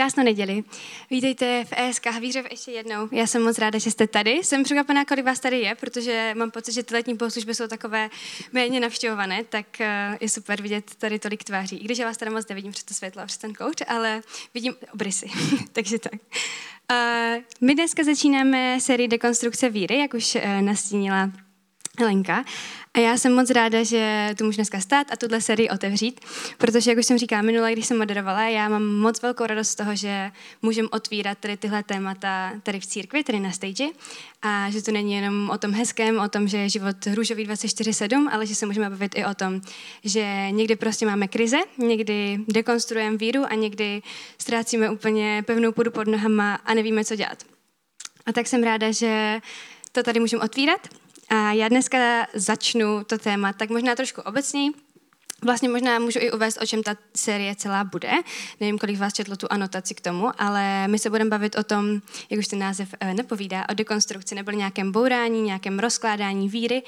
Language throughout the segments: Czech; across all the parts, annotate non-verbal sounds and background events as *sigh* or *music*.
Krásnou neděli. Vítejte v ESK Havířov ještě jednou. Já jsem moc ráda, že jste tady. Jsem překvapená, kolik vás tady je, protože mám pocit, že ty letní bohoslužby jsou takové méně navštěvované, tak eh, je super vidět tady tolik tváří. I když já vás tady moc nevidím přes to světlo a přes ten kouř, ale vidím obrysy. *laughs* Takže tak. Uh, my dneska začínáme sérii dekonstrukce víry, jak už uh, nastínila Helenka. A já jsem moc ráda, že tu můžu dneska stát a tuhle sérii otevřít, protože, jak už jsem říkala minule, když jsem moderovala, já mám moc velkou radost z toho, že můžem otvírat tady tyhle témata tady v církvi, tady na stage, a že to není jenom o tom hezkém, o tom, že je život růžový 24-7, ale že se můžeme bavit i o tom, že někdy prostě máme krize, někdy dekonstruujeme víru a někdy ztrácíme úplně pevnou půdu pod nohama a nevíme, co dělat. A tak jsem ráda, že to tady můžeme otvírat a já dneska začnu to téma tak možná trošku obecněji, Vlastně možná můžu i uvést, o čem ta série celá bude. Nevím, kolik vás četlo tu anotaci k tomu, ale my se budeme bavit o tom, jak už ten název eh, nepovídá, o dekonstrukci nebo nějakém bourání, nějakém rozkládání víry.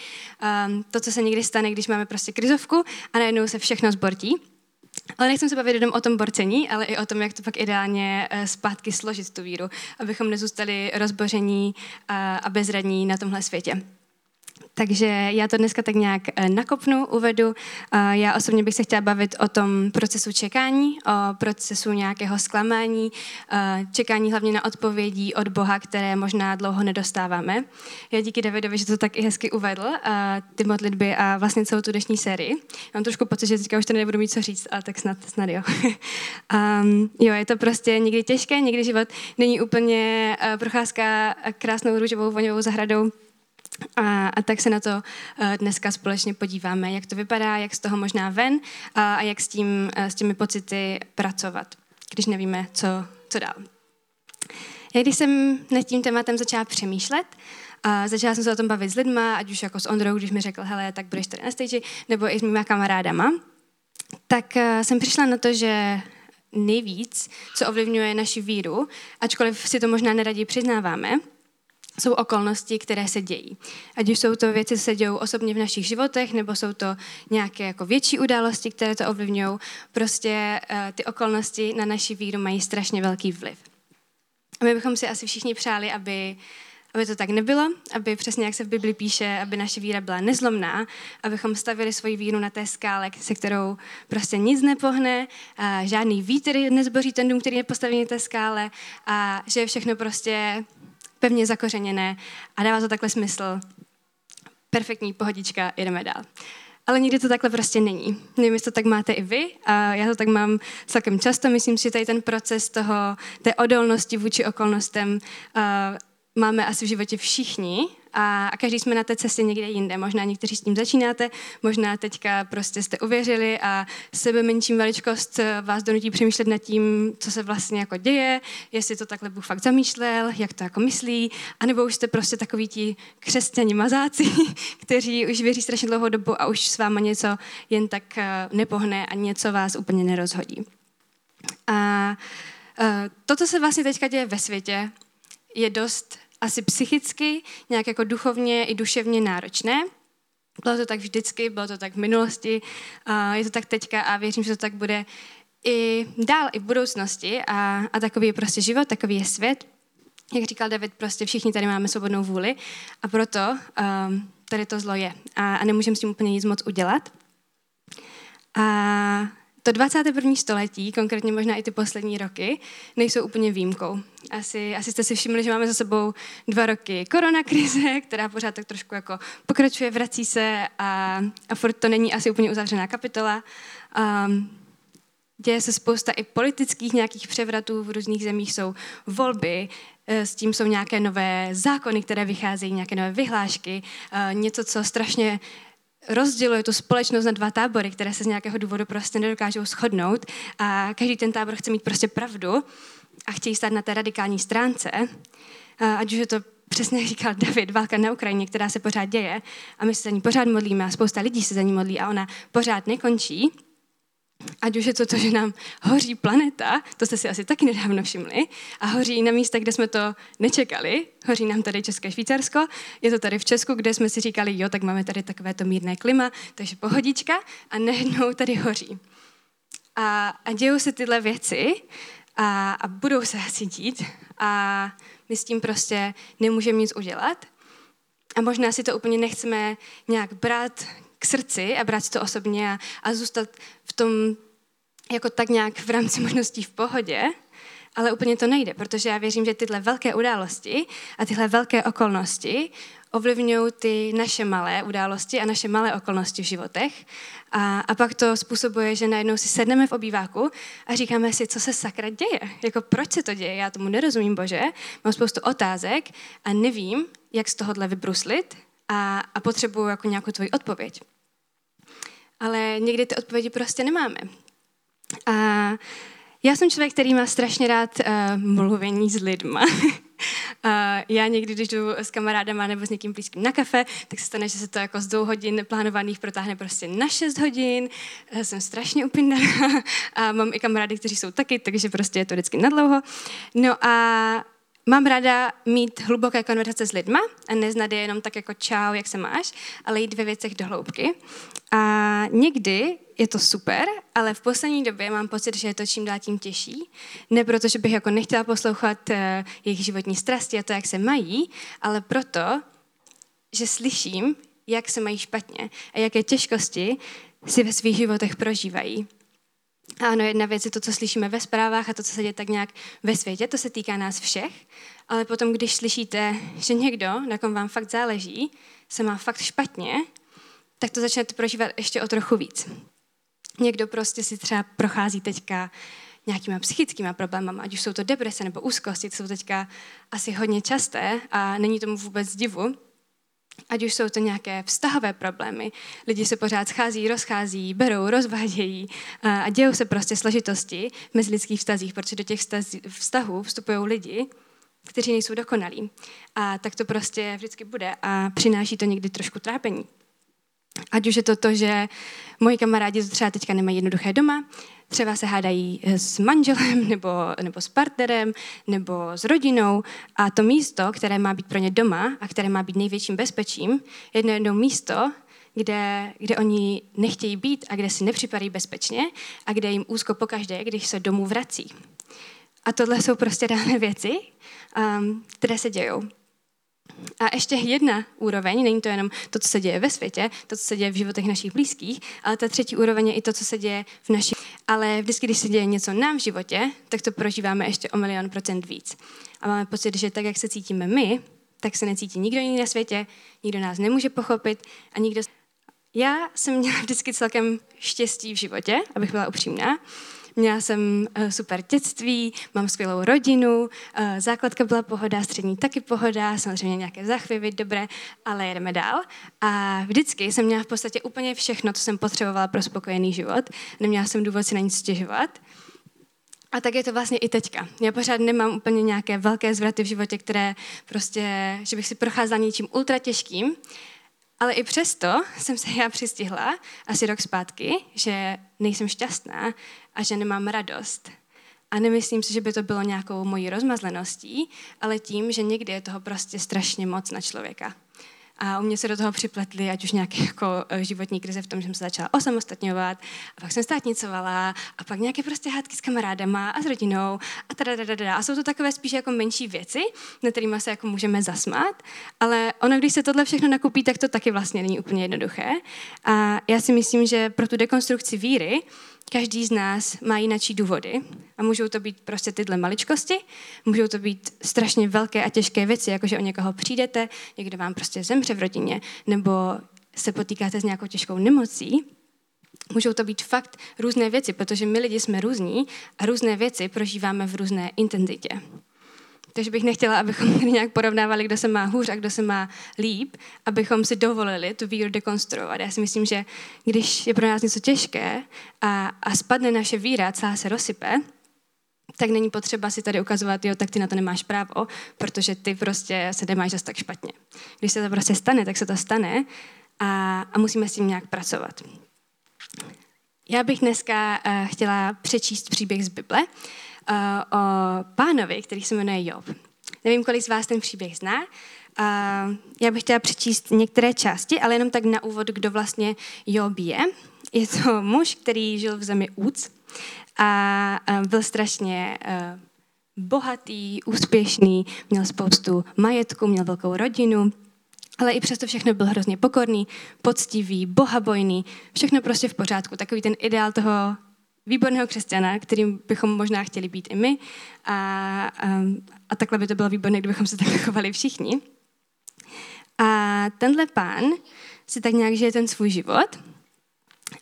Um, to, co se někdy stane, když máme prostě krizovku a najednou se všechno zbortí. Ale nechcem se bavit jenom o tom borcení, ale i o tom, jak to pak ideálně eh, zpátky složit tu víru, abychom nezůstali rozboření a bezradní na tomhle světě. Takže já to dneska tak nějak eh, nakopnu, uvedu. Já osobně bych se chtěla bavit o tom procesu čekání, o procesu nějakého zklamání, eh, čekání hlavně na odpovědí od Boha, které možná dlouho nedostáváme. Já díky Davidovi, že to tak i hezky uvedl, eh, ty modlitby a vlastně celou tu dnešní sérii. Mám trošku pocit, že teďka už to nebudu mít co říct, ale tak snad, snad jo. um, *laughs* jo, je to prostě někdy těžké, někdy život není úplně procházka krásnou růžovou voňovou zahradou, a, a tak se na to uh, dneska společně podíváme, jak to vypadá, jak z toho možná ven a, a jak s, tím, uh, s těmi pocity pracovat, když nevíme, co, co dál. Já když jsem nad tím tématem začala přemýšlet, a začala jsem se o tom bavit s lidma, ať už jako s Ondrou, když mi řekl, hele, tak budeš tady na stage, nebo i s mýma kamarádama, tak uh, jsem přišla na to, že nejvíc, co ovlivňuje naši víru, ačkoliv si to možná neradí přiznáváme, jsou okolnosti, které se dějí. Ať už jsou to věci, co se dějí osobně v našich životech, nebo jsou to nějaké jako větší události, které to ovlivňují. Prostě uh, ty okolnosti na naši víru mají strašně velký vliv. A my bychom si asi všichni přáli, aby, aby to tak nebylo, aby přesně jak se v Bibli píše, aby naše víra byla nezlomná, abychom stavili svoji víru na té skále, se kterou prostě nic nepohne, žádný vítr nezboří ten dům, který je postavený na té skále a že je všechno prostě pevně zakořeněné a dává to takhle smysl. Perfektní, pohodička, jedeme dál. Ale nikdy to takhle prostě není. Nevím, jestli to tak máte i vy a já to tak mám celkem často. Myslím si, že tady ten proces toho, té odolnosti vůči okolnostem uh, máme asi v životě všichni a, a každý jsme na té cestě někde jinde. Možná někteří s tím začínáte, možná teďka prostě jste uvěřili a sebe menším veličkost vás donutí přemýšlet nad tím, co se vlastně jako děje, jestli to takhle Bůh fakt zamýšlel, jak to jako myslí, anebo už jste prostě takový ti křesťani mazáci, *laughs* kteří už věří strašně dlouhou dobu a už s váma něco jen tak eh, nepohne a něco vás úplně nerozhodí. A eh, to, co se vlastně teďka děje ve světě, je dost asi psychicky, nějak jako duchovně i duševně náročné. Bylo to tak vždycky, bylo to tak v minulosti, je to tak teďka a věřím, že to tak bude i dál, i v budoucnosti a, a takový je prostě život, takový je svět. Jak říkal David, prostě všichni tady máme svobodnou vůli a proto um, tady to zlo je a, a nemůžeme s tím úplně nic moc udělat. A to 21. století, konkrétně možná i ty poslední roky, nejsou úplně výjimkou. Asi, asi jste si všimli, že máme za sebou dva roky koronakrize, *laughs* která pořád tak trošku jako pokračuje, vrací se a, a furt to není asi úplně uzavřená kapitola. Um, děje se spousta i politických nějakých převratů v různých zemích, jsou volby, eh, s tím jsou nějaké nové zákony, které vycházejí, nějaké nové vyhlášky, eh, něco, co strašně rozděluje tu společnost na dva tábory, které se z nějakého důvodu prostě nedokážou shodnout a každý ten tábor chce mít prostě pravdu a chtějí stát na té radikální stránce, ať už je to přesně jak říkal David, válka na Ukrajině, která se pořád děje a my se za ní pořád modlíme a spousta lidí se za ní modlí a ona pořád nekončí, Ať už je to to, že nám hoří planeta, to jste si asi taky nedávno všimli, a hoří na místech, kde jsme to nečekali. Hoří nám tady České Švýcarsko, je to tady v Česku, kde jsme si říkali, jo, tak máme tady takové to mírné klima, takže pohodička a najednou tady hoří. A, a dějou se tyhle věci a, a budou se asi dít a my s tím prostě nemůžeme nic udělat. A možná si to úplně nechceme nějak brát k srdci a brát to osobně a, a zůstat v tom jako tak nějak v rámci možností v pohodě, ale úplně to nejde, protože já věřím, že tyhle velké události a tyhle velké okolnosti ovlivňují ty naše malé události a naše malé okolnosti v životech. A, a pak to způsobuje, že najednou si sedneme v obýváku a říkáme si, co se sakra děje. Jako proč se to děje? Já tomu nerozumím, Bože. Mám spoustu otázek a nevím, jak z tohohle vybruslit a, a potřebuju jako nějakou tvoji odpověď. Ale někdy ty odpovědi prostě nemáme. A já jsem člověk, který má strašně rád uh, mluvení s lidma. *laughs* Uh, já někdy, když jdu s kamarádama nebo s někým blízkým na kafe, tak se stane, že se to jako z dvou hodin plánovaných protáhne prostě na šest hodin. Uh, jsem strašně upindaná *laughs* a mám i kamarády, kteří jsou taky, takže prostě je to vždycky nadlouho. No a Mám ráda mít hluboké konverzace s lidma a neznat je jenom tak jako čau, jak se máš, ale jít ve věcech do hloubky. A někdy je to super, ale v poslední době mám pocit, že je to čím dál tím těžší. Ne proto, že bych jako nechtěla poslouchat uh, jejich životní strasti a to, jak se mají, ale proto, že slyším, jak se mají špatně a jaké těžkosti si ve svých životech prožívají. Ano, jedna věc je to, co slyšíme ve zprávách a to, co se děje tak nějak ve světě, to se týká nás všech, ale potom, když slyšíte, že někdo, na kom vám fakt záleží, se má fakt špatně, tak to začnete prožívat ještě o trochu víc. Někdo prostě si třeba prochází teďka nějakýma psychickýma problémy, ať už jsou to deprese nebo úzkosti, jsou teďka asi hodně časté a není tomu vůbec divu, Ať už jsou to nějaké vztahové problémy, lidi se pořád schází, rozchází, berou, rozvádějí a dějou se prostě složitosti v mezilidských vztazích, protože do těch vztahů vstupují lidi, kteří nejsou dokonalí. A tak to prostě vždycky bude a přináší to někdy trošku trápení. Ať už je to to, že moji kamarádi třeba teďka nemají jednoduché doma, třeba se hádají s manželem *laughs* nebo, nebo s partnerem nebo s rodinou a to místo, které má být pro ně doma a které má být největším bezpečím, je jedno místo, kde, kde oni nechtějí být a kde si nepřipadají bezpečně a kde jim úzko pokaždé, když se domů vrací. A tohle jsou prostě *laughs* dáné věci, um, které se dějou. A ještě jedna úroveň, není to jenom to, co se děje ve světě, to, co se děje v životech našich blízkých, ale ta třetí úroveň je i to, co se děje v našich. Ale vždycky, když se děje něco nám v životě, tak to prožíváme ještě o milion procent víc. A máme pocit, že tak, jak se cítíme my, tak se necítí nikdo jiný na světě, nikdo nás nemůže pochopit a nikdo... Já jsem měla vždycky celkem štěstí v životě, abych byla upřímná. Měla jsem eh, super dětství, mám skvělou rodinu, eh, základka byla pohoda, střední taky pohoda, samozřejmě nějaké zachvěvy, dobré, ale jedeme dál. A vždycky jsem měla v podstatě úplně všechno, co jsem potřebovala pro spokojený život. Neměla jsem důvod si na nic stěžovat. A tak je to vlastně i teďka. Já pořád nemám úplně nějaké velké zvraty v životě, které prostě, že bych si procházela něčím ultra těžkým, ale i přesto jsem se já přistihla asi rok zpátky, že nejsem šťastná a že nemám radost. A nemyslím si, že by to bylo nějakou mojí rozmazleností, ale tím, že někdy je toho prostě strašně moc na člověka. A u mě se do toho připletly ať už nějaké jako e, životní krize v tom, že jsem se začala osamostatňovat, a pak jsem státnicovala, a pak nějaké prostě hádky s kamarádama a s rodinou a A jsou to takové spíš jako menší věci, na kterými se jako můžeme zasmát, ale ono, když se tohle všechno nakupí, tak to taky vlastně není úplně jednoduché. A já si myslím, že pro tu dekonstrukci víry Každý z nás má jinačí důvody a můžou to být prostě tyhle maličkosti, můžou to být strašně velké a těžké věci, jako že o někoho přijdete, někdo vám prostě zemře v rodině, nebo se potýkáte s nějakou těžkou nemocí. Můžou to být fakt různé věci, protože my lidi jsme různí a různé věci prožíváme v různé intenzitě. Takže bych nechtěla, abychom tady nějak porovnávali, kdo se má hůř a kdo se má líp, abychom si dovolili tu víru dekonstruovat. Já si myslím, že když je pro nás něco těžké a, a spadne naše víra, celá se rozsype, tak není potřeba si tady ukazovat, jo, tak ty na to nemáš právo, protože ty prostě se nemáš zase tak špatně. Když se to prostě stane, tak se to stane a, a musíme s tím nějak pracovat. Já bych dneska uh, chtěla přečíst příběh z Bible, uh, o pánovi, který se jmenuje Job. Nevím, kolik z vás ten příběh zná. Uh, já bych chtěla přečíst některé části, ale jenom tak na úvod, kdo vlastně Job je. Je to muž, který žil v zemi Úc A byl strašně bohatý, úspěšný, měl spoustu majetku, měl velkou rodinu, ale i přesto všechno byl hrozně pokorný, poctivý, bohabojný, všechno prostě v pořádku. Takový ten ideál toho výborného křesťana, kterým bychom možná chtěli být i my. A, a, a takhle by to bylo výborné, kdybychom se takhle chovali všichni. A tenhle pán si tak nějak žije ten svůj život.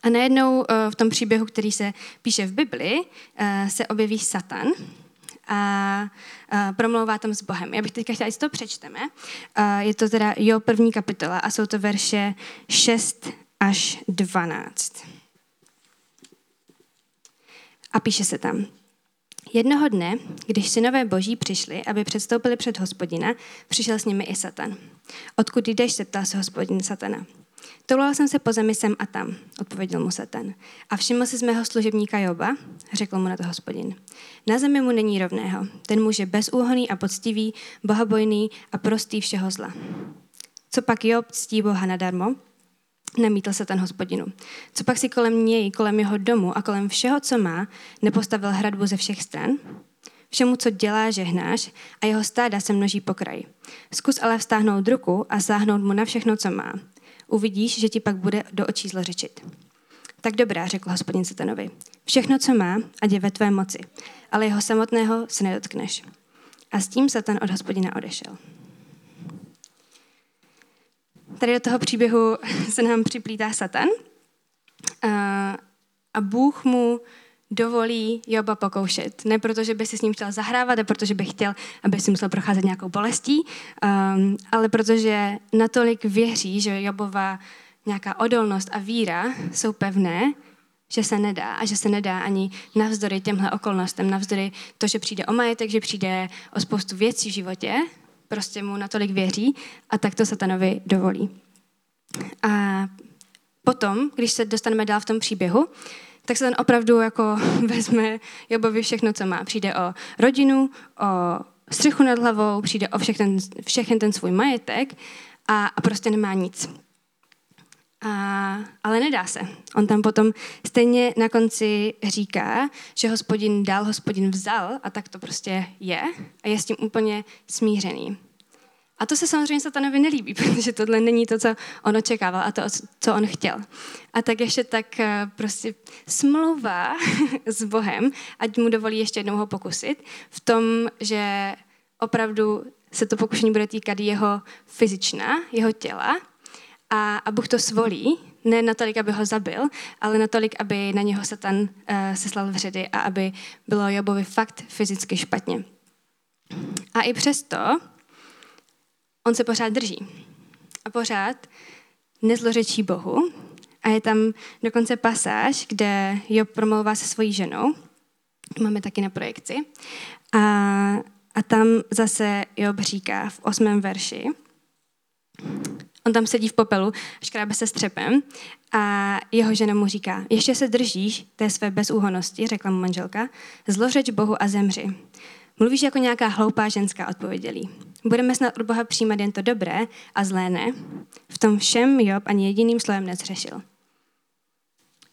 A najednou v tom příběhu, který se píše v Bibli, se objeví Satan a, a promlouvá tam s Bohem. Já bych teďka chtěla, jestli to přečteme. Je to teda jo první kapitola a jsou to verše 6 až 12. A píše se tam. Jednoho dne, když synové boží přišli, aby předstoupili před hospodina, přišel s nimi i Satan. Odkud jdeš, se ptal se hospodin Satana. Toulal jsem se po zemi sem a tam, odpověděl mu Satan. A všiml si z mého služebníka Joba, řekl mu na to hospodin. Na zemi mu není rovného. Ten muž je bezúhoný a poctivý, bohabojný a prostý všeho zla. Co pak Job ctí Boha nadarmo? Nemítl se ten hospodinu. Co pak si kolem něj, kolem jeho domu a kolem všeho, co má, nepostavil hradbu ze všech stran? Všemu, co dělá, žehnáš a jeho stáda se množí po kraji. Zkus ale vstáhnout ruku a sáhnout mu na všechno, co má. Uvidíš, že ti pak bude do očí zlořečit. Tak dobrá, řekl hospodin satanovi. Všechno, co má, ať je ve tvé moci, ale jeho samotného se nedotkneš. A s tím Satan od hospodina odešel. Tady do toho příběhu *laughs* se nám připlítá Satan a, Bůh mu dovolí Joba pokoušet. Ne proto, že by si s ním chtěl zahrávat, a protože by chtěl, aby si musel procházet nějakou bolestí, um, ale protože natolik věří, že Jobova nějaká odolnost a víra jsou pevné, že se nedá a že se nedá ani navzdory těmhle okolnostem, navzdory to, že přijde o majetek, že přijde o spoustu věcí v životě, prostě mu natolik věří a tak to satanovi dovolí. A potom, když se dostaneme dál v tom příběhu, tak se ten opravdu jako *laughs* vezme Jobovi všechno, co má. Přijde o rodinu, o střechu nad hlavou, přijde o všechny, všechny ten svůj majetek a, a prostě nemá nic. A, ale nedá se. On tam potom stejně na konci říká, že hospodin dal, hospodin vzal a tak to prostě je a je s tím úplně smířený. A to se samozřejmě satanovi nelíbí, *laughs* protože tohle není to, co on očekával a to, co on chtěl. A tak ještě tak eh, prostě smlouvá *laughs* s Bohem, ať mu dovolí ještě jednou ho pokusit, v tom, že opravdu se to pokušení bude týkat jeho fyzična, jeho těla a, a Bůh to svolí, ne natolik, aby ho zabil, ale natolik, aby na něho Satan uh, seslal vředy a aby bylo Jobovi fakt fyzicky špatně. A i přesto on se pořád drží. A pořád nezlořečí Bohu. A je tam dokonce pasáž, kde Job promlouvá se svojí ženou. Máme taky na projekci. A, a tam zase Job říká v osmém verši, On tam sedí v popelu, škrábe se střepem a jeho žena mu říká, ještě se držíš té své bezúhonosti, řekla mu manželka, zlořeč Bohu a zemři. Mluvíš jako nějaká hloupá ženská, odpovědělí. Budeme snad od Boha přijímat jen to dobré a zlé ne. V tom všem Job ani jediným slovem nezřešil.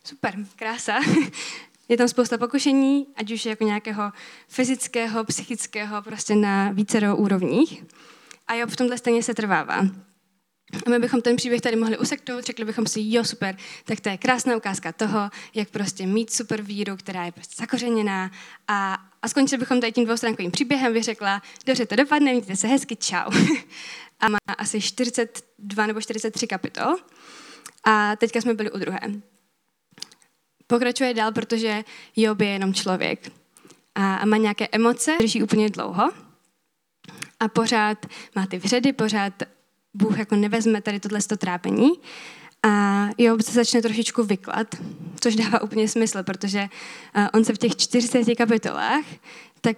Super, krása. *laughs* Je tam spousta pokušení, ať už jako nějakého fyzického, psychického, prostě na více úrovních. A Job v tomhle stejně se trvává. A my bychom ten příběh tady mohli useknout, řekli bychom si, jo, super, tak to je krásná ukázka toho, jak prostě mít super víru, která je prostě zakořeněná a, a skončili bychom tady tím dvoustránkovým příběhem, bych řekla, dobře, to dopadne, mějte se hezky, čau. *laughs* a má asi 42 nebo 43 kapitol a teďka jsme byli u druhé. Pokračuje dál, protože Job je jenom člověk a, a má nějaké emoce, drží úplně dlouho a pořád má ty vředy, pořád Bůh jako nevezme tady tohle trápení. A Job se začne trošičku vyklat, což dává úplně smysl, protože on se v těch 40 kapitolách tak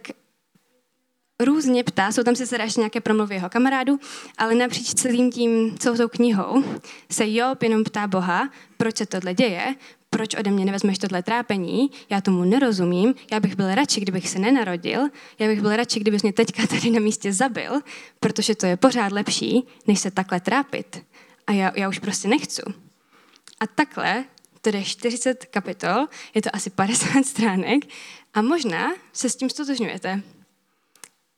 různě ptá, jsou tam sice ještě nějaké promluvy jeho kamarádu, ale napříč celým tím, celou tou knihou se Job jenom ptá Boha, proč se tohle děje, proč ode mě nevezmeš tohle trápení, já tomu nerozumím, já bych byl radši, kdybych se nenarodil, já bych byl radši, kdybys mě teďka tady na místě zabil, protože to je pořád lepší, než se takhle trápit. A já, já už prostě nechci. A takhle to je 40 kapitol, je to asi 50 stránek a možná se s tím stotožňujete.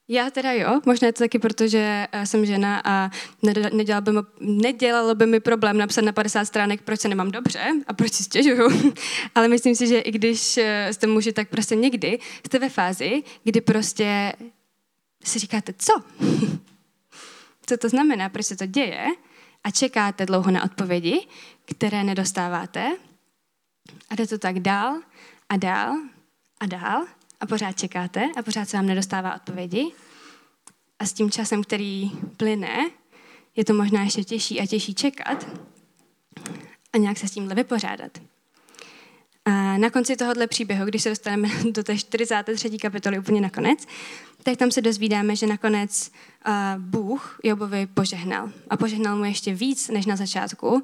Já teda jo, možná je to taky proto, že eh, jsem žena a nedělalo by, mi, by mi problém napsat na 50 stránek, proč se nemám dobře a proč si stěžuju. *laughs* Ale myslím si, že i když eh, jste muži, tak prostě někdy jste ve fázi, kdy prostě si říkáte, co? *laughs* co to znamená, proč se to děje a čekáte dlouho na odpovědi, které nedostáváte a jde to tak dál a dál a dál a pořád čekáte a pořád se vám nedostává odpovědi. A s tím časem, který plyne, je to možná ještě těžší a těžší čekat a nějak se s tímhle vypořádat. A na konci tohohle příběhu, když se dostaneme *laughs* do té 43. kapitoly úplně nakonec, tak tam se dozvídáme, že nakonec Bůh Jobovi požehnal. A požehnal mu ještě víc než na začátku.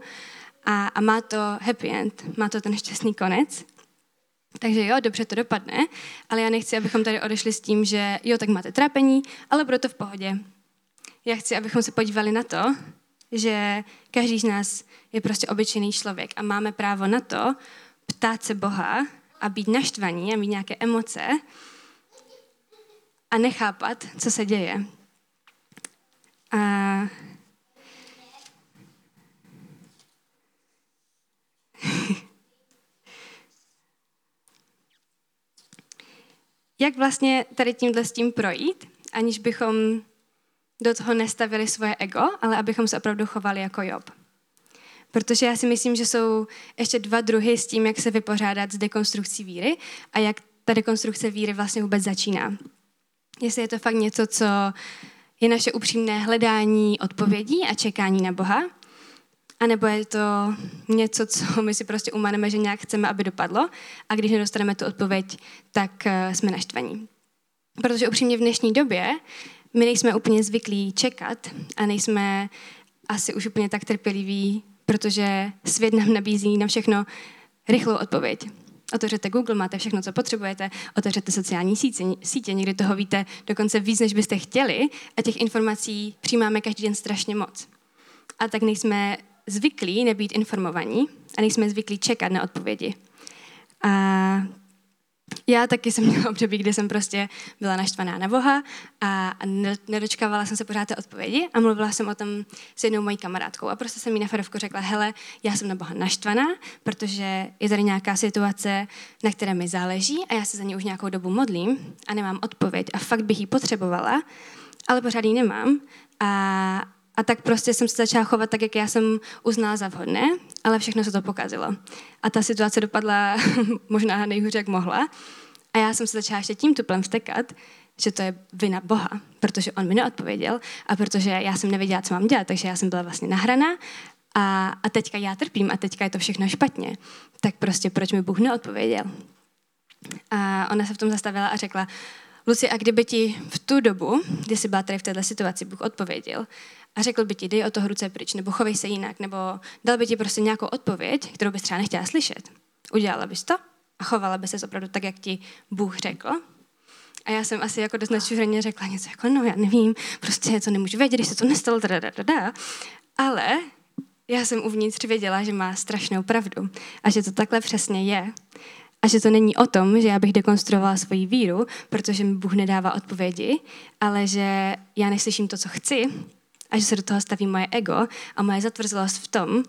A, a má to happy end, má to ten šťastný konec. Takže jo, dobře to dopadne, ale já nechci, abychom tady odešli s tím, že jo, tak máte trápení, ale bylo to v pohodě. Já chci, abychom se podívali na to, že každý z nás je prostě obyčejný člověk a máme právo na to ptát se Boha a být naštvaní a mít nějaké emoce a nechápat, co se děje. A *laughs* jak vlastně tady tímhle s tím projít, aniž bychom do toho nestavili svoje ego, ale abychom se opravdu chovali jako Job. Protože já si myslím, že jsou ještě dva druhy s tím, jak se vypořádat s dekonstrukcí víry a jak ta dekonstrukce víry vlastně vůbec začíná. Jestli je to fakt něco, co je naše upřímné hledání odpovědí a čekání na Boha, a nebo je to něco, co my si prostě umaneme, že nějak chceme, aby dopadlo a když nedostaneme tu odpověď, tak eh, jsme naštvaní. Protože upřímně v dnešní době my nejsme úplně zvyklí čekat a nejsme asi už úplně tak trpěliví, protože svět nám nabízí na všechno rychlou odpověď. Otevřete Google, máte všechno, co potřebujete, otevřete sociální sítě, sítě, někdy toho víte dokonce víc, než byste chtěli a těch informací přijímáme každý den strašně moc. A tak nejsme zvyklí nebýt informovaní a nejsme zvyklí čekat na odpovědi. A já taky jsem měla období, kdy jsem prostě byla naštvaná na Boha a nedočkávala jsem se pořád té odpovědi a mluvila jsem o tom s jednou mojí kamarádkou a prostě jsem jí na ferovku řekla, hele, já jsem na Boha naštvaná, protože je tady nějaká situace, na které mi záleží a já se za ní už nějakou dobu modlím a nemám odpověď a fakt bych ji potřebovala, ale pořád ji nemám a, a tak prostě jsem se začala chovat tak, jak já jsem uznala za vhodné, ale všechno se to pokazilo. A ta situace dopadla *laughs* možná nejhůře, jak mohla. A já jsem se začala ještě tím tuplem vstekat, že to je vina Boha, protože on mi neodpověděl a protože já jsem nevěděla, co mám dělat, takže já jsem byla vlastně nahraná a, a teďka já trpím a teďka je to všechno špatně. Tak prostě proč mi Bůh neodpověděl? A ona se v tom zastavila a řekla, Luci, a kdyby ti v tu dobu, kdy jsi byla tady v této situaci, Bůh odpověděl a řekl by ti, dej o toho ruce pryč, nebo chovej se jinak, nebo dal by ti prostě nějakou odpověď, kterou bys třeba nechtěla slyšet. Udělala bys to a chovala by se opravdu tak, jak ti Bůh řekl. A já jsem asi jako dost řekla něco jako, no já nevím, prostě to nemůžu vědět, když se to nestalo, da, da, da, da. Ale já jsem uvnitř věděla, že má strašnou pravdu a že to takhle přesně je. Že to není o tom, že já bych dekonstruovala svoji víru, protože mi Bůh nedává odpovědi, ale že já neslyším to, co chci, a že se do toho staví moje ego a moje zatvrzelost v tom,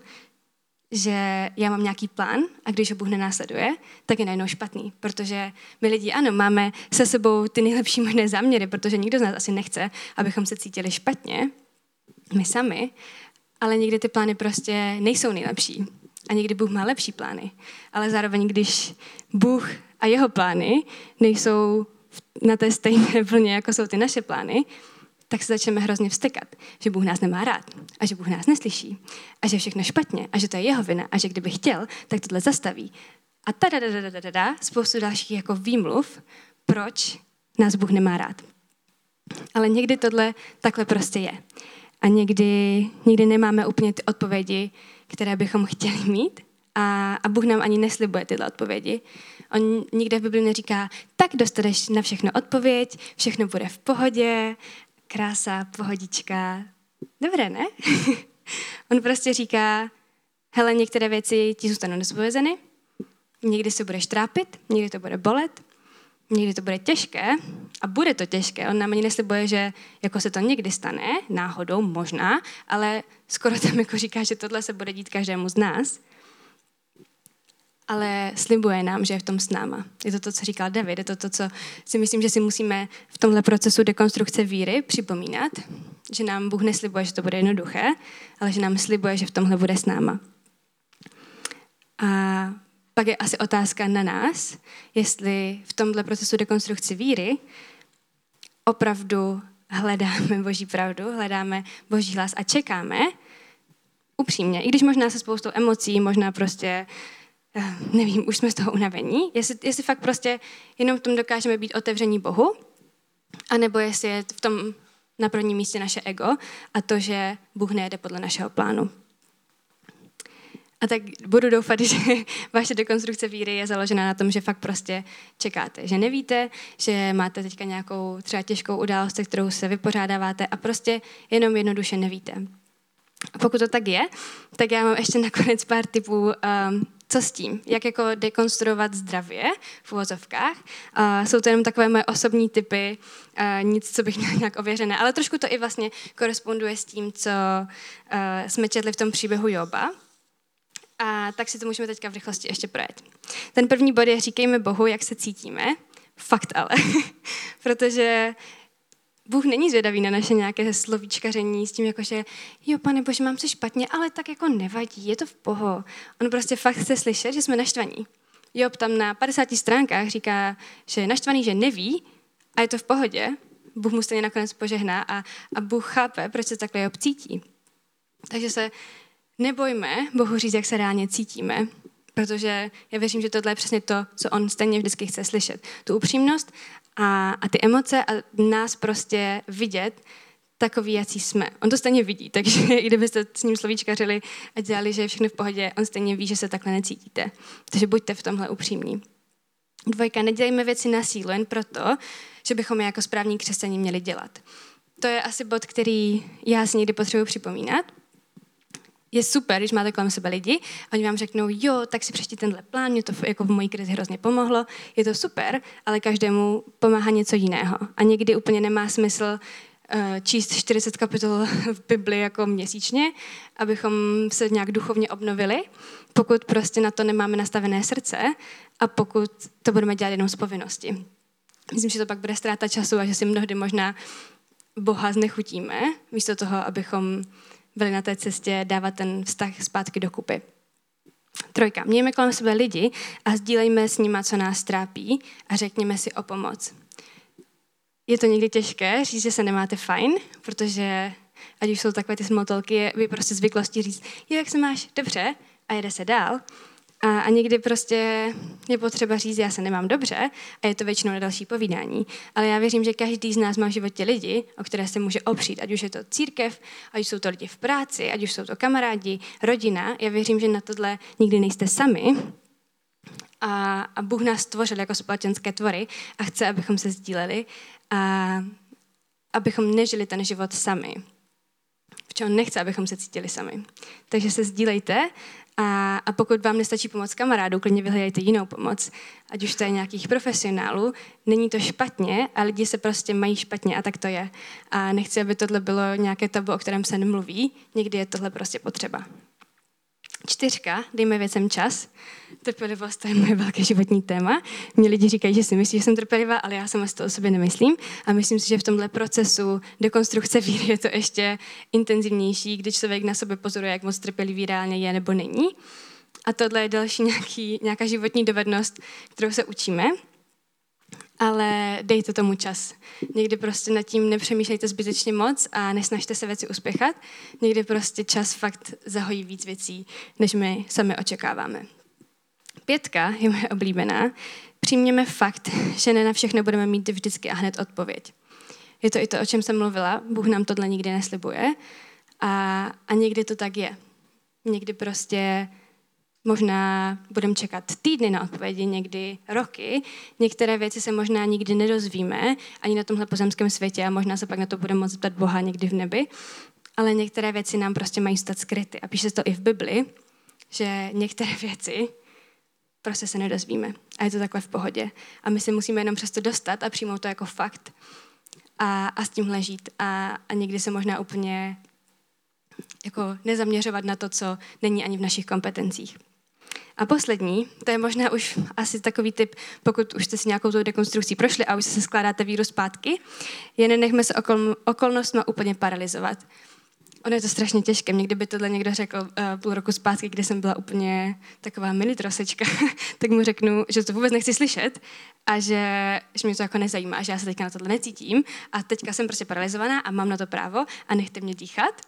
že já mám nějaký plán a když ho Bůh nenásleduje, tak je najednou špatný. Protože my lidi, ano, máme se sebou ty nejlepší možné záměry, protože nikdo z nás asi nechce, abychom se cítili špatně, my sami, ale někdy ty plány prostě nejsou nejlepší. A někdy Bůh má lepší plány. Ale zároveň, když Bůh a jeho plány nejsou na té stejné vlně, jako jsou ty naše plány, tak se začneme hrozně vstekat, že Bůh nás nemá rád a že Bůh nás neslyší a že všechno špatně a že to je jeho vina a že kdyby chtěl, tak tohle zastaví. A tada, da, da, da, da, da, spoustu dalších jako výmluv, proč nás Bůh nemá rád. Ale někdy tohle takhle prostě je. A někdy, někdy nemáme úplně ty odpovědi, které bychom chtěli mít a, a Bůh nám ani neslibuje tyhle odpovědi. On nikde v Bibli neříká, tak dostaneš na všechno odpověď, všechno bude v pohodě krása, pohodička. Dobré, ne? *laughs* On prostě říká, hele, některé věci ti zůstanou nezpovězeny, někdy se budeš trápit, někdy to bude bolet, někdy to bude těžké a bude to těžké. On nám ani neslibuje, že jako se to někdy stane, náhodou, možná, ale skoro tam jako říká, že tohle se bude dít každému z nás. Ale slibuje nám, že je v tom s náma. Je to to, co říkal David, je to to, co si myslím, že si musíme v tomhle procesu dekonstrukce víry připomínat, že nám Bůh neslibuje, že to bude jednoduché, ale že nám slibuje, že v tomhle bude s náma. A pak je asi otázka na nás, jestli v tomhle procesu dekonstrukce víry opravdu hledáme Boží pravdu, hledáme Boží hlas a čekáme upřímně, i když možná se spoustou emocí, možná prostě, eh, nevím, už jsme z toho unavení, jestli, jestli fakt prostě jenom v tom dokážeme být otevření Bohu, anebo jestli je v tom na prvním místě naše ego a to, že Bůh nejede podle našeho plánu. A tak budu doufat, *laughs* že vaše dekonstrukce víry je založena na tom, že fakt prostě čekáte, že nevíte, že máte teďka nějakou třeba těžkou událost, se kterou se vypořádáváte a prostě jenom jednoduše nevíte. A pokud to tak je, tak já mám ještě nakonec pár typů, um, co s tím, jak jako dekonstruovat zdravě v uvozovkách. Uh, jsou to jenom takové moje osobní typy, uh, nic, co bych *laughs* měla nějak ověřené, ale trošku to i vlastně koresponduje s tím, co uh, jsme četli v tom příběhu Joba, a tak si to můžeme teďka v rychlosti ještě projet. Ten první bod je říkejme Bohu, jak se cítíme. Fakt ale. *laughs* Protože Bůh není zvědavý na naše nějaké slovíčkaření s tím, jako že jo, pane Bože, mám se špatně, ale tak jako nevadí, je to v poho. On prostě fakt chce slyšet, že jsme naštvaní. Job tam na 50 stránkách říká, že je naštvaný, že neví a je to v pohodě. Bůh mu stejně nakonec požehná a, a Bůh chápe, proč se takhle Job cítí. Takže se nebojme Bohu říct, jak se reálně cítíme, protože já věřím, že tohle je přesně to, co on stejně vždycky chce slyšet. Tu upřímnost a, a ty emoce a nás prostě vidět takový, jaký jsme. On to stejně vidí, *laughs* takže i kdybyste s ním slovíčkařili a dělali, že je všechno v pohodě, on stejně ví, že se takhle necítíte. Takže buďte v tomhle upřímní. Dvojka, nedělejme věci na sílu jen proto, že bychom je jako správní křesťaní měli dělat. To je asi bod, který já si někdy potřebuji připomínat, je super, když máte kolem sebe lidi oni vám řeknou, jo, tak si přečti tenhle plán, mě to jako v mojí krizi hrozně pomohlo, je to super, ale každému pomáhá něco jiného. A někdy úplně nemá smysl uh, číst 40 kapitol *laughs* v Bibli jako měsíčně, abychom se nějak duchovně obnovili, pokud prostě na to nemáme nastavené srdce a pokud to budeme dělat jenom z povinnosti. Myslím, že to pak bude ztráta času a že si mnohdy možná Boha znechutíme, místo toho, abychom byli na té cestě dávat ten vztah zpátky do kupy. Trojka. Mějme kolem sebe lidi a sdílejme s nimi, co nás trápí a řekněme si o pomoc. Je to někdy těžké říct, že se nemáte fajn, protože ať už jsou takové ty smotolky, vy prostě zvyklosti říct, jak se máš, dobře, a jede se dál. A, a někdy prostě je potřeba říct, já se nemám dobře a je to většinou na další povídání. Ale já věřím, že každý z nás má v životě lidi, o které se může opřít, ať už je to církev, ať už jsou to lidi v práci, ať už jsou to kamarádi, rodina. Já věřím, že na tohle nikdy nejste sami. A, a Bůh nás stvořil jako společenské tvory a chce, abychom se sdíleli a abychom nežili ten život sami. Protože on nechce, abychom se cítili sami. Takže se sdílejte a, a pokud vám nestačí pomoc kamarádů, klidně vyhledejte jinou pomoc, ať už to je nějakých profesionálů. Není to špatně a lidi se prostě mají špatně a tak to je. A nechci, aby tohle bylo nějaké tabu, o kterém se nemluví. Někdy je tohle prostě potřeba. Čtyřka, dejme věcem čas. Trpělivost to je moje velké životní téma. Mě lidi říkají, že si myslí, že jsem trpělivá, ale já sama si to o sobě nemyslím. A myslím si, že v tomhle procesu dekonstrukce víry je to ještě intenzivnější, když člověk na sobě pozoruje, jak moc trpělivý reálně je nebo není. A tohle je další nějaký, nějaká životní dovednost, kterou se učíme ale dejte tomu čas. Někdy prostě nad tím nepřemýšlejte zbytečně moc a nesnažte se věci uspěchat. Někdy prostě čas fakt zahojí víc věcí, než my sami očekáváme. Pětka je moje oblíbená. Přijměme fakt, že ne na všechno budeme mít vždycky a hned odpověď. Je to i to, o čem jsem mluvila. Bůh nám tohle nikdy neslibuje. A, a někdy to tak je. Někdy prostě Možná budeme čekat týdny na odpovědi, někdy roky. Některé věci se možná nikdy nedozvíme, ani na tomhle pozemském světě a možná se pak na to bude moct zeptat Boha někdy v nebi. Ale některé věci nám prostě mají stát skryty. A píše se to i v Bibli. že některé *laughs* věci prostě se nedozvíme. A je to takové v pohodě. A my si musíme jenom přesto dostat a přijmout to jako fakt. A, a s tím žít. A, a někdy se možná úplně jako nezaměřovat na to, co není ani v našich kompetencích. A poslední, to je možná už asi takový typ, pokud už jste si nějakou tou dekonstrukcí prošli a už se skládáte víru zpátky, je nenechme se okol, okolnostma úplně paralizovat. Ono je to strašně těžké. Mě kdyby tohle někdo řekl uh, půl roku zpátky, kdy jsem byla úplně taková mini trosečka, *laughs* tak mu řeknu, že to vůbec nechci slyšet a že, že mě to jako nezajímá, že já se teďka na tohle necítím a teďka jsem prostě paralizovaná a mám na to právo a nechte mě dýchat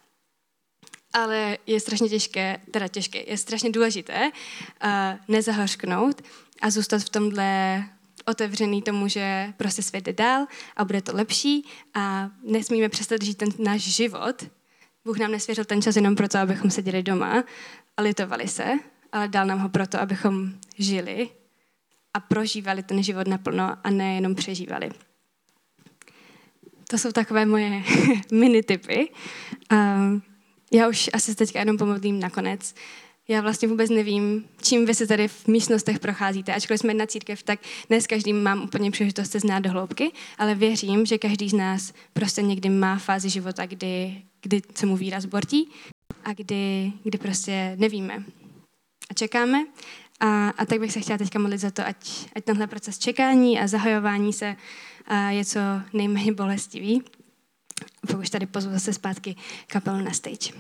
ale je strašně těžké, teda těžké, je strašně důležité uh, nezahořknout a zůstat v tomhle otevřený tomu, že prostě svět jde dál a bude to lepší a nesmíme přestat žít ten náš život. Bůh nám nesvěřil ten čas jenom proto, abychom seděli doma a litovali se, ale dal nám ho proto, abychom žili a prožívali ten život naplno a ne jenom přežívali. To jsou takové moje *laughs* mini typy. Um, já už asi teďka jenom pomodlím nakonec. Já vlastně vůbec nevím, čím vy se tady v místnostech procházíte. Ačkoliv jsme jedna církev, tak dnes každý mám úplně příležitost se znát do hloubky, ale věřím, že každý z nás prostě někdy má fázi života, kdy, kdy se mu výraz bortí a kdy, kdy prostě nevíme. A čekáme. A, a tak bych se chtěla teďka modlit za to, ať, ať tenhle proces čekání a zahajování se a je co nejméně bolestivý. Pak už tady pozvu zase zpátky kapelu na stage.